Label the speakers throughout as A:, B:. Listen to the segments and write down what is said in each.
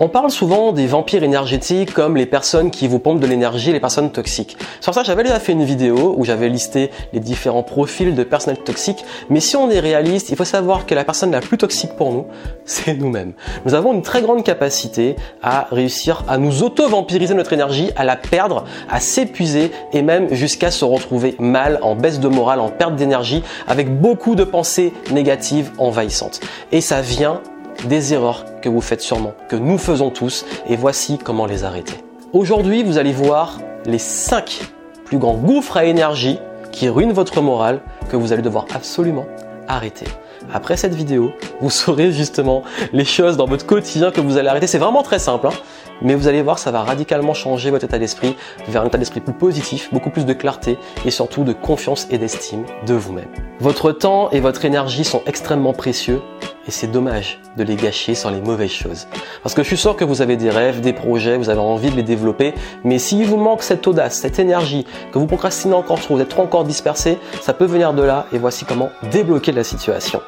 A: On parle souvent des vampires énergétiques comme les personnes qui vous pompent de l'énergie, les personnes toxiques. Sur ça, j'avais déjà fait une vidéo où j'avais listé les différents profils de personnes toxiques, mais si on est réaliste, il faut savoir que la personne la plus toxique pour nous, c'est nous-mêmes. Nous avons une très grande capacité à réussir à nous auto-vampiriser notre énergie, à la perdre, à s'épuiser et même jusqu'à se retrouver mal, en baisse de morale, en perte d'énergie, avec beaucoup de pensées négatives envahissantes. Et ça vient des erreurs que vous faites sûrement, que nous faisons tous, et voici comment les arrêter. Aujourd'hui, vous allez voir les 5 plus grands gouffres à énergie qui ruinent votre morale, que vous allez devoir absolument arrêter. Après cette vidéo, vous saurez justement les choses dans votre quotidien que vous allez arrêter. C'est vraiment très simple, hein. mais vous allez voir, ça va radicalement changer votre état d'esprit vers un état d'esprit plus positif, beaucoup plus de clarté et surtout de confiance et d'estime de vous-même. Votre temps et votre énergie sont extrêmement précieux et c'est dommage de les gâcher sur les mauvaises choses. Parce que je suis sûr que vous avez des rêves, des projets, vous avez envie de les développer, mais s'il vous manque cette audace, cette énergie, que vous procrastinez encore trop, vous êtes trop encore dispersé, ça peut venir de là et voici comment débloquer la situation.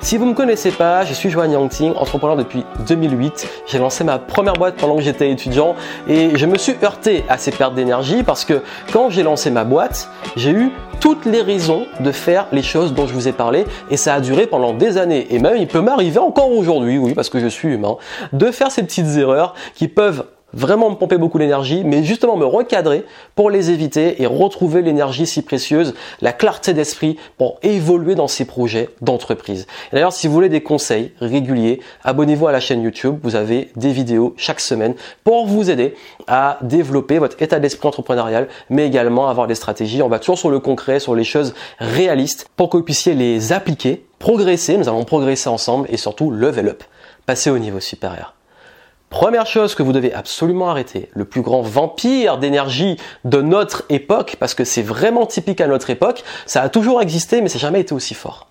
A: Si vous ne me connaissez pas, je suis Joanne Yangting, entrepreneur depuis 2008. J'ai lancé ma première boîte pendant que j'étais étudiant et je me suis heurté à ces pertes d'énergie parce que quand j'ai lancé ma boîte, j'ai eu toutes les raisons de faire les choses dont je vous ai parlé et ça a duré pendant des années et même il peut m'arriver encore aujourd'hui, oui, parce que je suis humain, de faire ces petites erreurs qui peuvent vraiment me pomper beaucoup d'énergie, mais justement me recadrer pour les éviter et retrouver l'énergie si précieuse, la clarté d'esprit pour évoluer dans ces projets d'entreprise. D'ailleurs, si vous voulez des conseils réguliers, abonnez-vous à la chaîne YouTube. Vous avez des vidéos chaque semaine pour vous aider à développer votre état d'esprit entrepreneurial, mais également avoir des stratégies. On va toujours sur le concret, sur les choses réalistes pour que vous puissiez les appliquer, progresser. Nous allons progresser ensemble et surtout level up, passer au niveau supérieur. Première chose que vous devez absolument arrêter, le plus grand vampire d'énergie de notre époque, parce que c'est vraiment typique à notre époque, ça a toujours existé mais ça n'a jamais été aussi fort.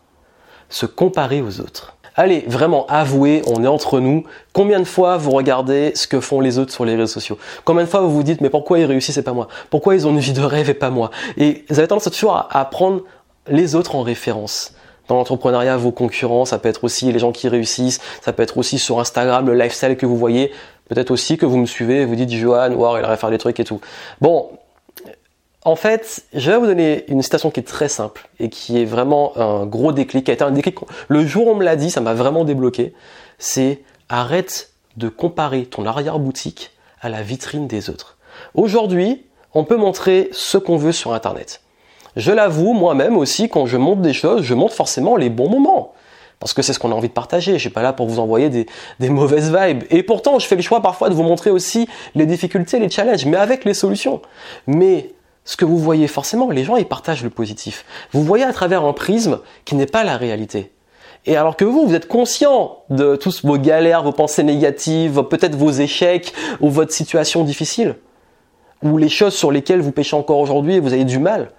A: Se comparer aux autres. Allez, vraiment, avouez, on est entre nous. Combien de fois vous regardez ce que font les autres sur les réseaux sociaux? Combien de fois vous vous dites, mais pourquoi ils réussissent et pas moi? Pourquoi ils ont une vie de rêve et pas moi? Et vous avez tendance toujours à prendre les autres en référence dans l'entrepreneuriat, vos concurrents, ça peut être aussi les gens qui réussissent, ça peut être aussi sur Instagram, le lifestyle que vous voyez, peut-être aussi que vous me suivez et vous dites Johan, wow, il va faire des trucs et tout. Bon, en fait, je vais vous donner une citation qui est très simple et qui est vraiment un gros déclic, qui a été un déclic. Le jour où on me l'a dit, ça m'a vraiment débloqué. C'est arrête de comparer ton arrière-boutique à la vitrine des autres. Aujourd'hui, on peut montrer ce qu'on veut sur Internet. Je l'avoue, moi-même aussi, quand je monte des choses, je montre forcément les bons moments. Parce que c'est ce qu'on a envie de partager. Je suis pas là pour vous envoyer des, mauvaises vibes. Et pourtant, je fais le choix parfois de vous montrer aussi les difficultés, les challenges, mais avec les solutions. Mais ce que vous voyez forcément, les gens, ils partagent le positif. Vous voyez à travers un prisme qui n'est pas la réalité. Et alors que vous, vous êtes conscient de tous vos galères, vos pensées négatives, peut-être vos échecs ou votre situation difficile, ou les choses sur lesquelles vous péchez encore aujourd'hui et vous avez du mal.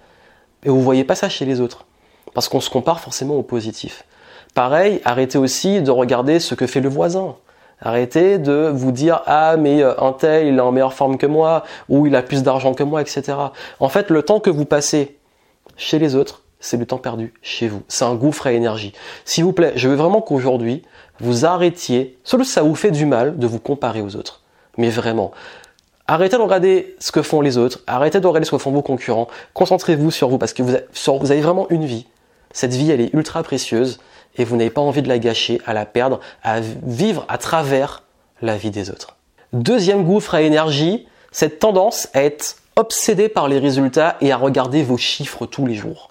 A: Et vous voyez pas ça chez les autres. Parce qu'on se compare forcément au positif. Pareil, arrêtez aussi de regarder ce que fait le voisin. Arrêtez de vous dire ah mais euh, un tel il est en meilleure forme que moi ou il a plus d'argent que moi etc. En fait le temps que vous passez chez les autres c'est le temps perdu chez vous. C'est un gouffre à énergie. S'il vous plaît, je veux vraiment qu'aujourd'hui vous arrêtiez, que ça vous fait du mal de vous comparer aux autres. Mais vraiment, Arrêtez de regarder ce que font les autres, arrêtez de regarder ce que font vos concurrents, concentrez-vous sur vous parce que vous avez, vraiment une vie. Cette vie, elle est ultra précieuse et vous n'avez pas envie de la gâcher, à la perdre, à vivre à travers la vie des autres. Deuxième gouffre à énergie, cette tendance à être obsédé par les résultats et à regarder vos chiffres tous les jours.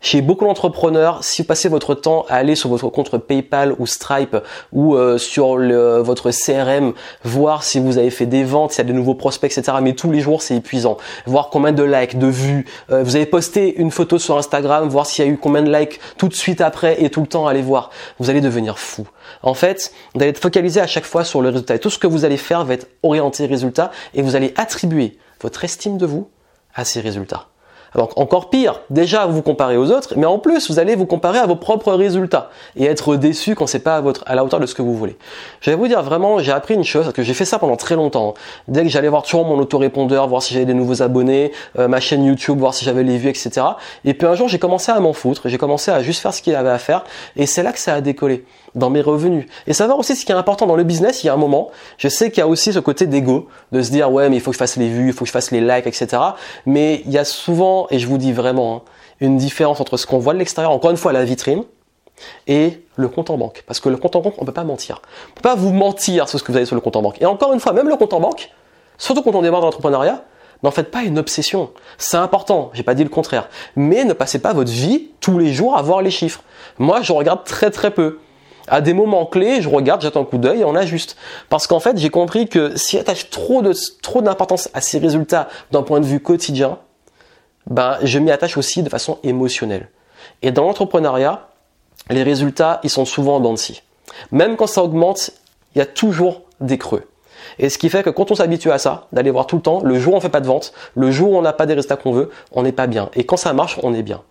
A: Chez beaucoup d'entrepreneurs, si vous passez votre temps à aller sur votre compte PayPal ou Stripe ou euh, sur votre CRM, voir si vous avez fait des ventes, s'il y a de nouveaux prospects, etc. Mais tous les jours, c'est épuisant. Voir combien de likes, de vues. Euh, vous avez posté une photo sur Instagram, voir s'il y a eu combien de likes tout de suite après et tout le temps aller voir. Vous allez devenir fou. En fait, vous allez être focalisé à chaque fois sur le résultat. Et tout ce que vous allez faire va être orienté résultat et vous allez attribuer votre estime de vous à ces résultats. Alors encore pire, déjà vous comparez aux autres, mais en plus vous allez vous comparer à vos propres résultats et être déçu quand c'est pas à, votre, à la hauteur de ce que vous voulez. Je vais vous dire vraiment, j'ai appris une chose, parce que j'ai fait ça pendant très longtemps. Dès que j'allais voir toujours mon autorépondeur, voir si j'avais des nouveaux abonnés, euh, ma chaîne YouTube, voir si j'avais les vues, etc. Et puis un jour j'ai commencé à m'en foutre, j'ai commencé à juste faire ce qu'il avait à faire, et c'est là que ça a décollé. Dans mes revenus. Et savoir aussi ce qui est important dans le business, il y a un moment, je sais qu'il y a aussi ce côté d'ego, de se dire ouais mais il faut que je fasse les vues, il faut que je fasse les likes, etc. Mais il y a souvent, et je vous dis vraiment, hein, une différence entre ce qu'on voit de l'extérieur, encore une fois la vitrine, et le compte en banque. Parce que le compte en banque, on ne peut pas mentir. On ne peut pas vous mentir sur ce que vous avez sur le compte en banque. Et encore une fois, même le compte en banque, surtout quand on démarre dans l'entrepreneuriat, n'en faites pas une obsession. C'est important, j'ai pas dit le contraire. Mais ne passez pas votre vie tous les jours à voir les chiffres. Moi, je regarde très très peu. À des moments clés, je regarde, jette un coup d'œil et on ajuste. Parce qu'en fait, j'ai compris que si j'attache trop de trop d'importance à ces résultats d'un point de vue quotidien, ben je m'y attache aussi de façon émotionnelle. Et dans l'entrepreneuriat, les résultats, ils sont souvent en dents de scie. Même quand ça augmente, il y a toujours des creux. Et ce qui fait que quand on s'habitue à ça, d'aller voir tout le temps, le jour où on fait pas de vente, le jour où on n'a pas des résultats qu'on veut, on n'est pas bien. Et quand ça marche, on est bien.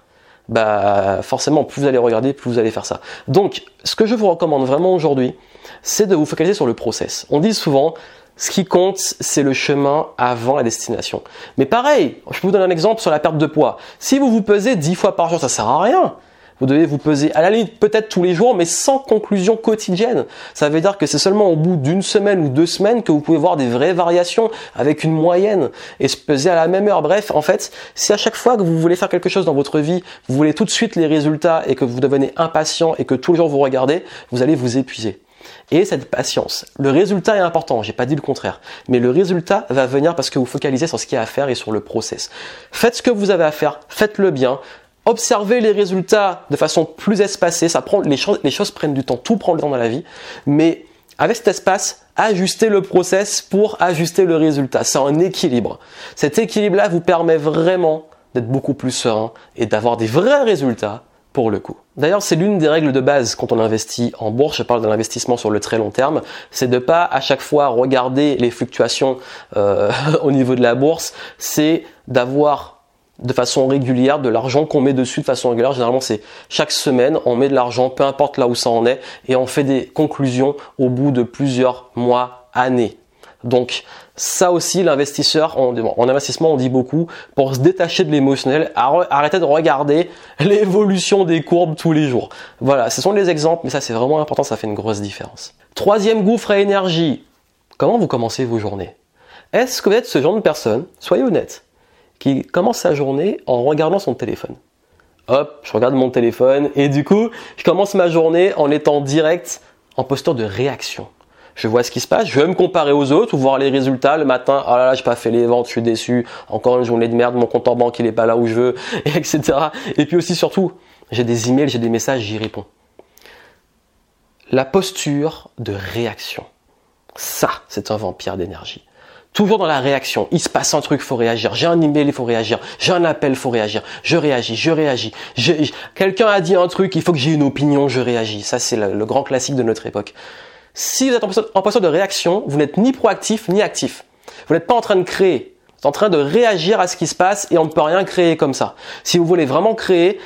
A: Bah forcément, plus vous allez regarder, plus vous allez faire ça. Donc, ce que je vous recommande vraiment aujourd'hui, c'est de vous focaliser sur le process. On dit souvent, ce qui compte, c'est le chemin avant la destination. Mais pareil, je vous donner un exemple sur la perte de poids. Si vous vous pesez 10 fois par jour, ça sert à rien. Vous devez vous peser à la limite peut-être tous les jours, mais sans conclusion quotidienne. Ça veut dire que c'est seulement au bout d'une semaine ou deux semaines que vous pouvez voir des vraies variations avec une moyenne et se peser à la même heure. Bref, en fait, si à chaque fois que vous voulez faire quelque chose dans votre vie, vous voulez tout de suite les résultats et que vous devenez impatient et que tous les jours vous regardez, vous allez vous épuiser. Et cette patience. Le résultat est important, j'ai pas dit le contraire. Mais le résultat va venir parce que vous focalisez sur ce qu'il y a à faire et sur le process. Faites ce que vous avez à faire, faites-le bien, observer les résultats de façon plus espacée, ça prend, les, choses, les choses prennent du temps, tout prend du temps dans la vie, mais avec cet espace, ajuster le process pour ajuster le résultat. C'est un équilibre. Cet équilibre-là vous permet vraiment d'être beaucoup plus serein et d'avoir des vrais résultats pour le coup. D'ailleurs, c'est l'une des règles de base quand on investit en bourse, je parle de l'investissement sur le très long terme, c'est de pas à chaque fois regarder les fluctuations euh, au niveau de la bourse, c'est d'avoir de façon régulière, de l'argent qu'on met dessus de façon régulière. Généralement, c'est chaque semaine, on met de l'argent, peu importe là où ça en est, et on fait des conclusions au bout de plusieurs mois, années. Donc, ça aussi, l'investisseur, en, en, investissement, on dit beaucoup, pour se détacher de l'émotionnel, arrêtez de regarder l'évolution des courbes tous les jours. Voilà, ce sont les exemples, mais ça c'est vraiment important, ça fait une grosse différence. Troisième gouffre à énergie. Comment vous commencez vos journées? Est-ce que vous êtes ce genre de personne? Soyez honnête qui commence sa journée en regardant son téléphone. Hop, je regarde mon téléphone et du coup, je commence ma journée en étant direct en posture de réaction. Je vois ce qui se passe, je vais me comparer aux autres ou voir les résultats le matin. Oh là là, j'ai pas fait les ventes, je suis déçu. Encore une journée de merde, mon compte en banque il est pas là où je veux, etc. Et puis aussi surtout, j'ai des emails, j'ai des messages, j'y réponds. La posture de réaction. Ça, c'est un vampire d'énergie toujours dans la réaction. Il se passe un truc, faut réagir. J'ai un email, il faut réagir. J'ai un appel, faut réagir. Je réagis, je réagis. Quelqu'un a dit un truc, il faut que j'ai une opinion, je réagis. Ça, c'est le, grand classique de notre époque. Si vous êtes en posture de réaction, vous n'êtes ni proactif ni actif. Vous n'êtes pas en train de créer. Vous êtes en train de réagir à ce qui se passe et on ne peut rien créer comme ça. Si vous voulez vraiment créer,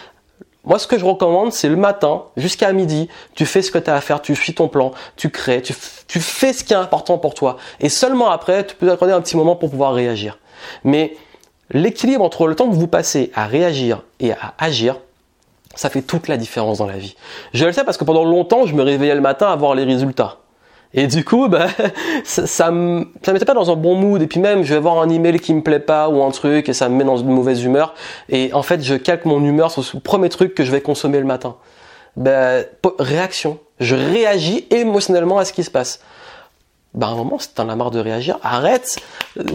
A: moi, ce que je recommande, c'est le matin jusqu'à midi, tu fais ce que tu as à faire, tu suis ton plan, tu crées, tu, fais ce qui est important pour toi. Et seulement après, tu peux accorder un petit moment pour pouvoir réagir. Mais l'équilibre entre le temps que vous passez à réagir et à agir, ça fait toute la différence dans la vie. Je le sais parce que pendant longtemps, je me réveillais le matin à voir les résultats. Et du coup, bah, ça, ça, me, mettait pas dans un bon mood. Et puis même, je vais voir un email qui me plaît pas ou un truc et ça me met dans une mauvaise humeur. Et en fait, je calque mon humeur sur le premier truc que je vais consommer le matin. Ben, réaction. Je réagis émotionnellement à ce qui se passe. Ben, à un moment, si t'en as marre de réagir, arrête,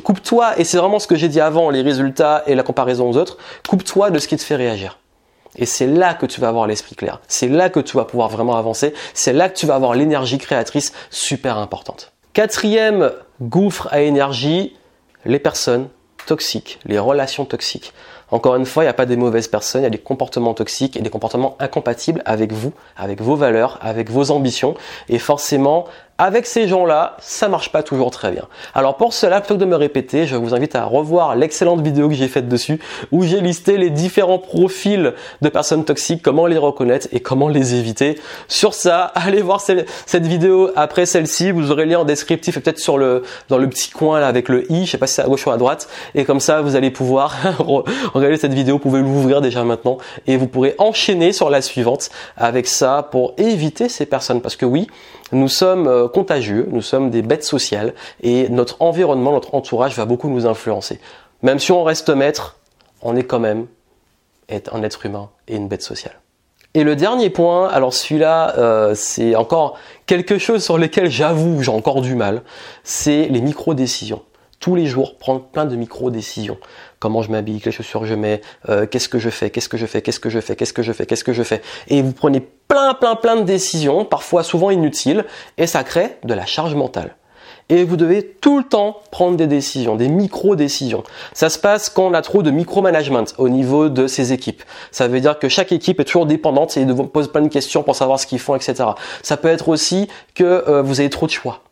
A: coupe-toi. Et c'est vraiment ce que j'ai dit avant, les résultats et la comparaison aux autres. Coupe-toi de ce qui te fait réagir. Et c'est là que tu vas avoir l'esprit clair. C'est là que tu vas pouvoir vraiment avancer. C'est là que tu vas avoir l'énergie créatrice super importante. Quatrième gouffre à énergie, les personnes toxiques, les relations toxiques. Encore une fois, il n'y a pas des mauvaises personnes, il y a des comportements toxiques et des comportements incompatibles avec vous, avec vos valeurs, avec vos ambitions. Et forcément, avec ces gens-là, ça marche pas toujours très bien. Alors pour cela, plutôt que de me répéter, je vous invite à revoir l'excellente vidéo que j'ai faite dessus où j'ai listé les différents profils de personnes toxiques, comment les reconnaître et comment les éviter. Sur ça, allez voir cette vidéo après celle-ci, vous aurez le lien en descriptif et peut-être sur le dans le petit coin là avec le i, je sais pas si c'est à gauche ou à droite. Et comme ça vous allez pouvoir regarder cette vidéo, vous pouvez l'ouvrir déjà maintenant. Et vous pourrez enchaîner sur la suivante avec ça pour éviter ces personnes. Parce que oui, nous sommes euh, contagieux, nous sommes des bêtes sociales et notre environnement, notre entourage va beaucoup nous influencer. Même si on reste maître, on est quand même un être humain et une bête sociale. Et le dernier point, alors celui-là, euh, c'est encore quelque chose sur lequel j'avoue j'ai encore du mal, c'est les micro-décisions tous les jours prendre plein de micro-décisions. Comment je m'habille, quelles chaussures je mets, euh, qu'est-ce que je fais, qu'est-ce que je fais, qu'est-ce que je fais, qu'est-ce que je fais, qu'est-ce que je fais. Et vous prenez plein, plein, plein de décisions, parfois souvent inutiles, et ça crée de la charge mentale. Et vous devez tout le temps prendre des décisions, des micro-décisions. Ça se passe quand on a trop de micro-management au niveau de ses équipes. Ça veut dire que chaque équipe est toujours dépendante et vous pose plein de questions pour savoir ce qu'ils font, etc. Ça peut être aussi que euh, vous avez trop de choix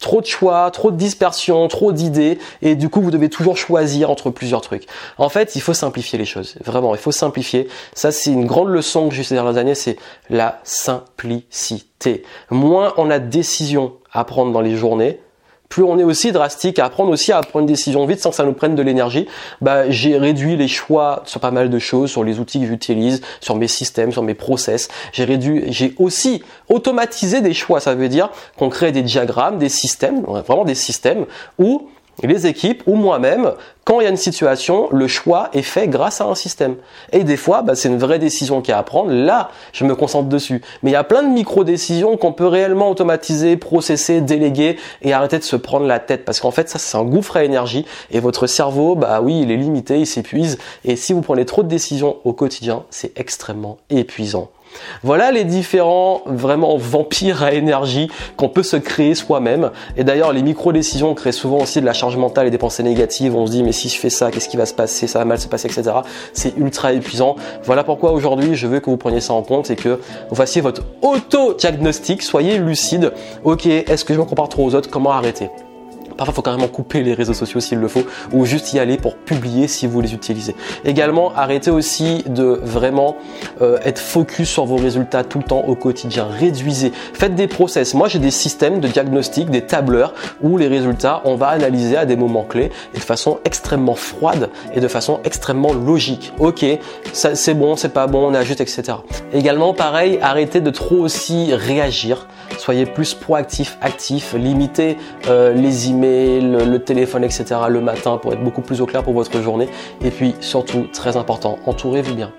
A: trop de choix, trop de dispersion, trop d'idées, et du coup vous devez toujours choisir entre plusieurs trucs. En fait, il faut simplifier les choses. Vraiment, il faut simplifier. Ça, c'est une grande leçon que j'ai eu ces dernières années, c'est la simplicité. Moins on a de décisions à prendre dans les journées, plus on est aussi drastique à apprendre aussi à prendre une décision vite sans que ça nous prenne de l'énergie, bah, j'ai réduit les choix sur pas mal de choses, sur les outils que j'utilise, sur mes systèmes, sur mes process. J'ai réduit, j'ai aussi automatisé des choix. Ça veut dire qu'on crée des diagrammes, des systèmes, vraiment des systèmes où les équipes ou moi-même, quand il y a une situation, le choix est fait grâce à un système. Et des fois, bah, c'est une vraie décision qui a à prendre. Là, je me concentre dessus. Mais il y a plein de micro-décisions qu'on peut réellement automatiser, processer, déléguer et arrêter de se prendre la tête. Parce qu'en fait, ça, c'est un gouffre à énergie. Et votre cerveau, bah oui, il est limité, il s'épuise. Et si vous prenez trop de décisions au quotidien, c'est extrêmement épuisant. Voilà les différents vraiment vampires à énergie qu'on peut se créer soi-même. Et d'ailleurs, les micro-décisions créent souvent aussi de la charge mentale et des pensées négatives. On se dit, mais si je fais ça, qu'est-ce qui va se passer? Ça va mal se passer, etc. C'est ultra épuisant. Voilà pourquoi aujourd'hui, je veux que vous preniez ça en compte et que vous fassiez votre auto-diagnostic. Soyez lucide. Ok, est-ce que je me compare trop aux autres? Comment arrêter? Parfois, il faut carrément couper les réseaux sociaux s'il le faut, ou juste y aller pour publier si vous les utilisez. Également, arrêtez aussi de vraiment euh, être focus sur vos résultats tout le temps au quotidien. Réduisez. Faites des process. Moi, j'ai des systèmes de diagnostic, des tableurs où les résultats, on va analyser à des moments clés et de façon extrêmement froide et de façon extrêmement logique. Ok, c'est bon, c'est pas bon, on ajoute, etc. Également, pareil, arrêtez de trop aussi réagir. Soyez plus proactif, actif. Limitez euh, les emails le, téléphone, etc. le matin pour être beaucoup plus au clair pour votre journée. Et puis surtout, très important, entourez-vous bien.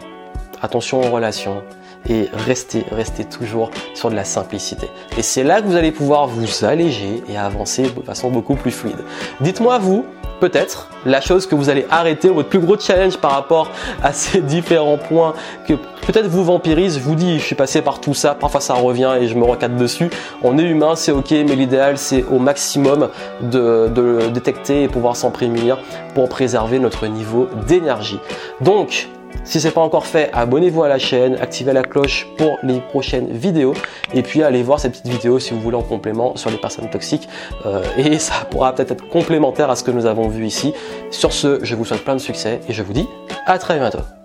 A: Attention aux relations et restez, restez toujours sur de la simplicité. Et c'est là que vous allez pouvoir vous alléger et avancer de façon beaucoup plus fluide. Dites-moi vous, peut-être la chose que vous allez arrêter, votre plus gros challenge par rapport à ces différents points que peut-être vous vampirise, vous dis, je suis passé par tout ça, parfois ça revient et je me recadre dessus. On est humain, c'est ok, mais l'idéal c'est au maximum de, de le détecter et pouvoir s'en prémunir pour préserver notre niveau d'énergie. Donc, si ce n'est pas encore fait, abonnez-vous à la chaîne, activez la cloche pour les prochaines vidéos et puis allez voir cette petite vidéo si vous voulez en complément sur les personnes toxiques euh, et ça pourra peut-être être complémentaire à ce que nous avons vu ici. Sur ce, je vous souhaite plein de succès et je vous dis à très bientôt.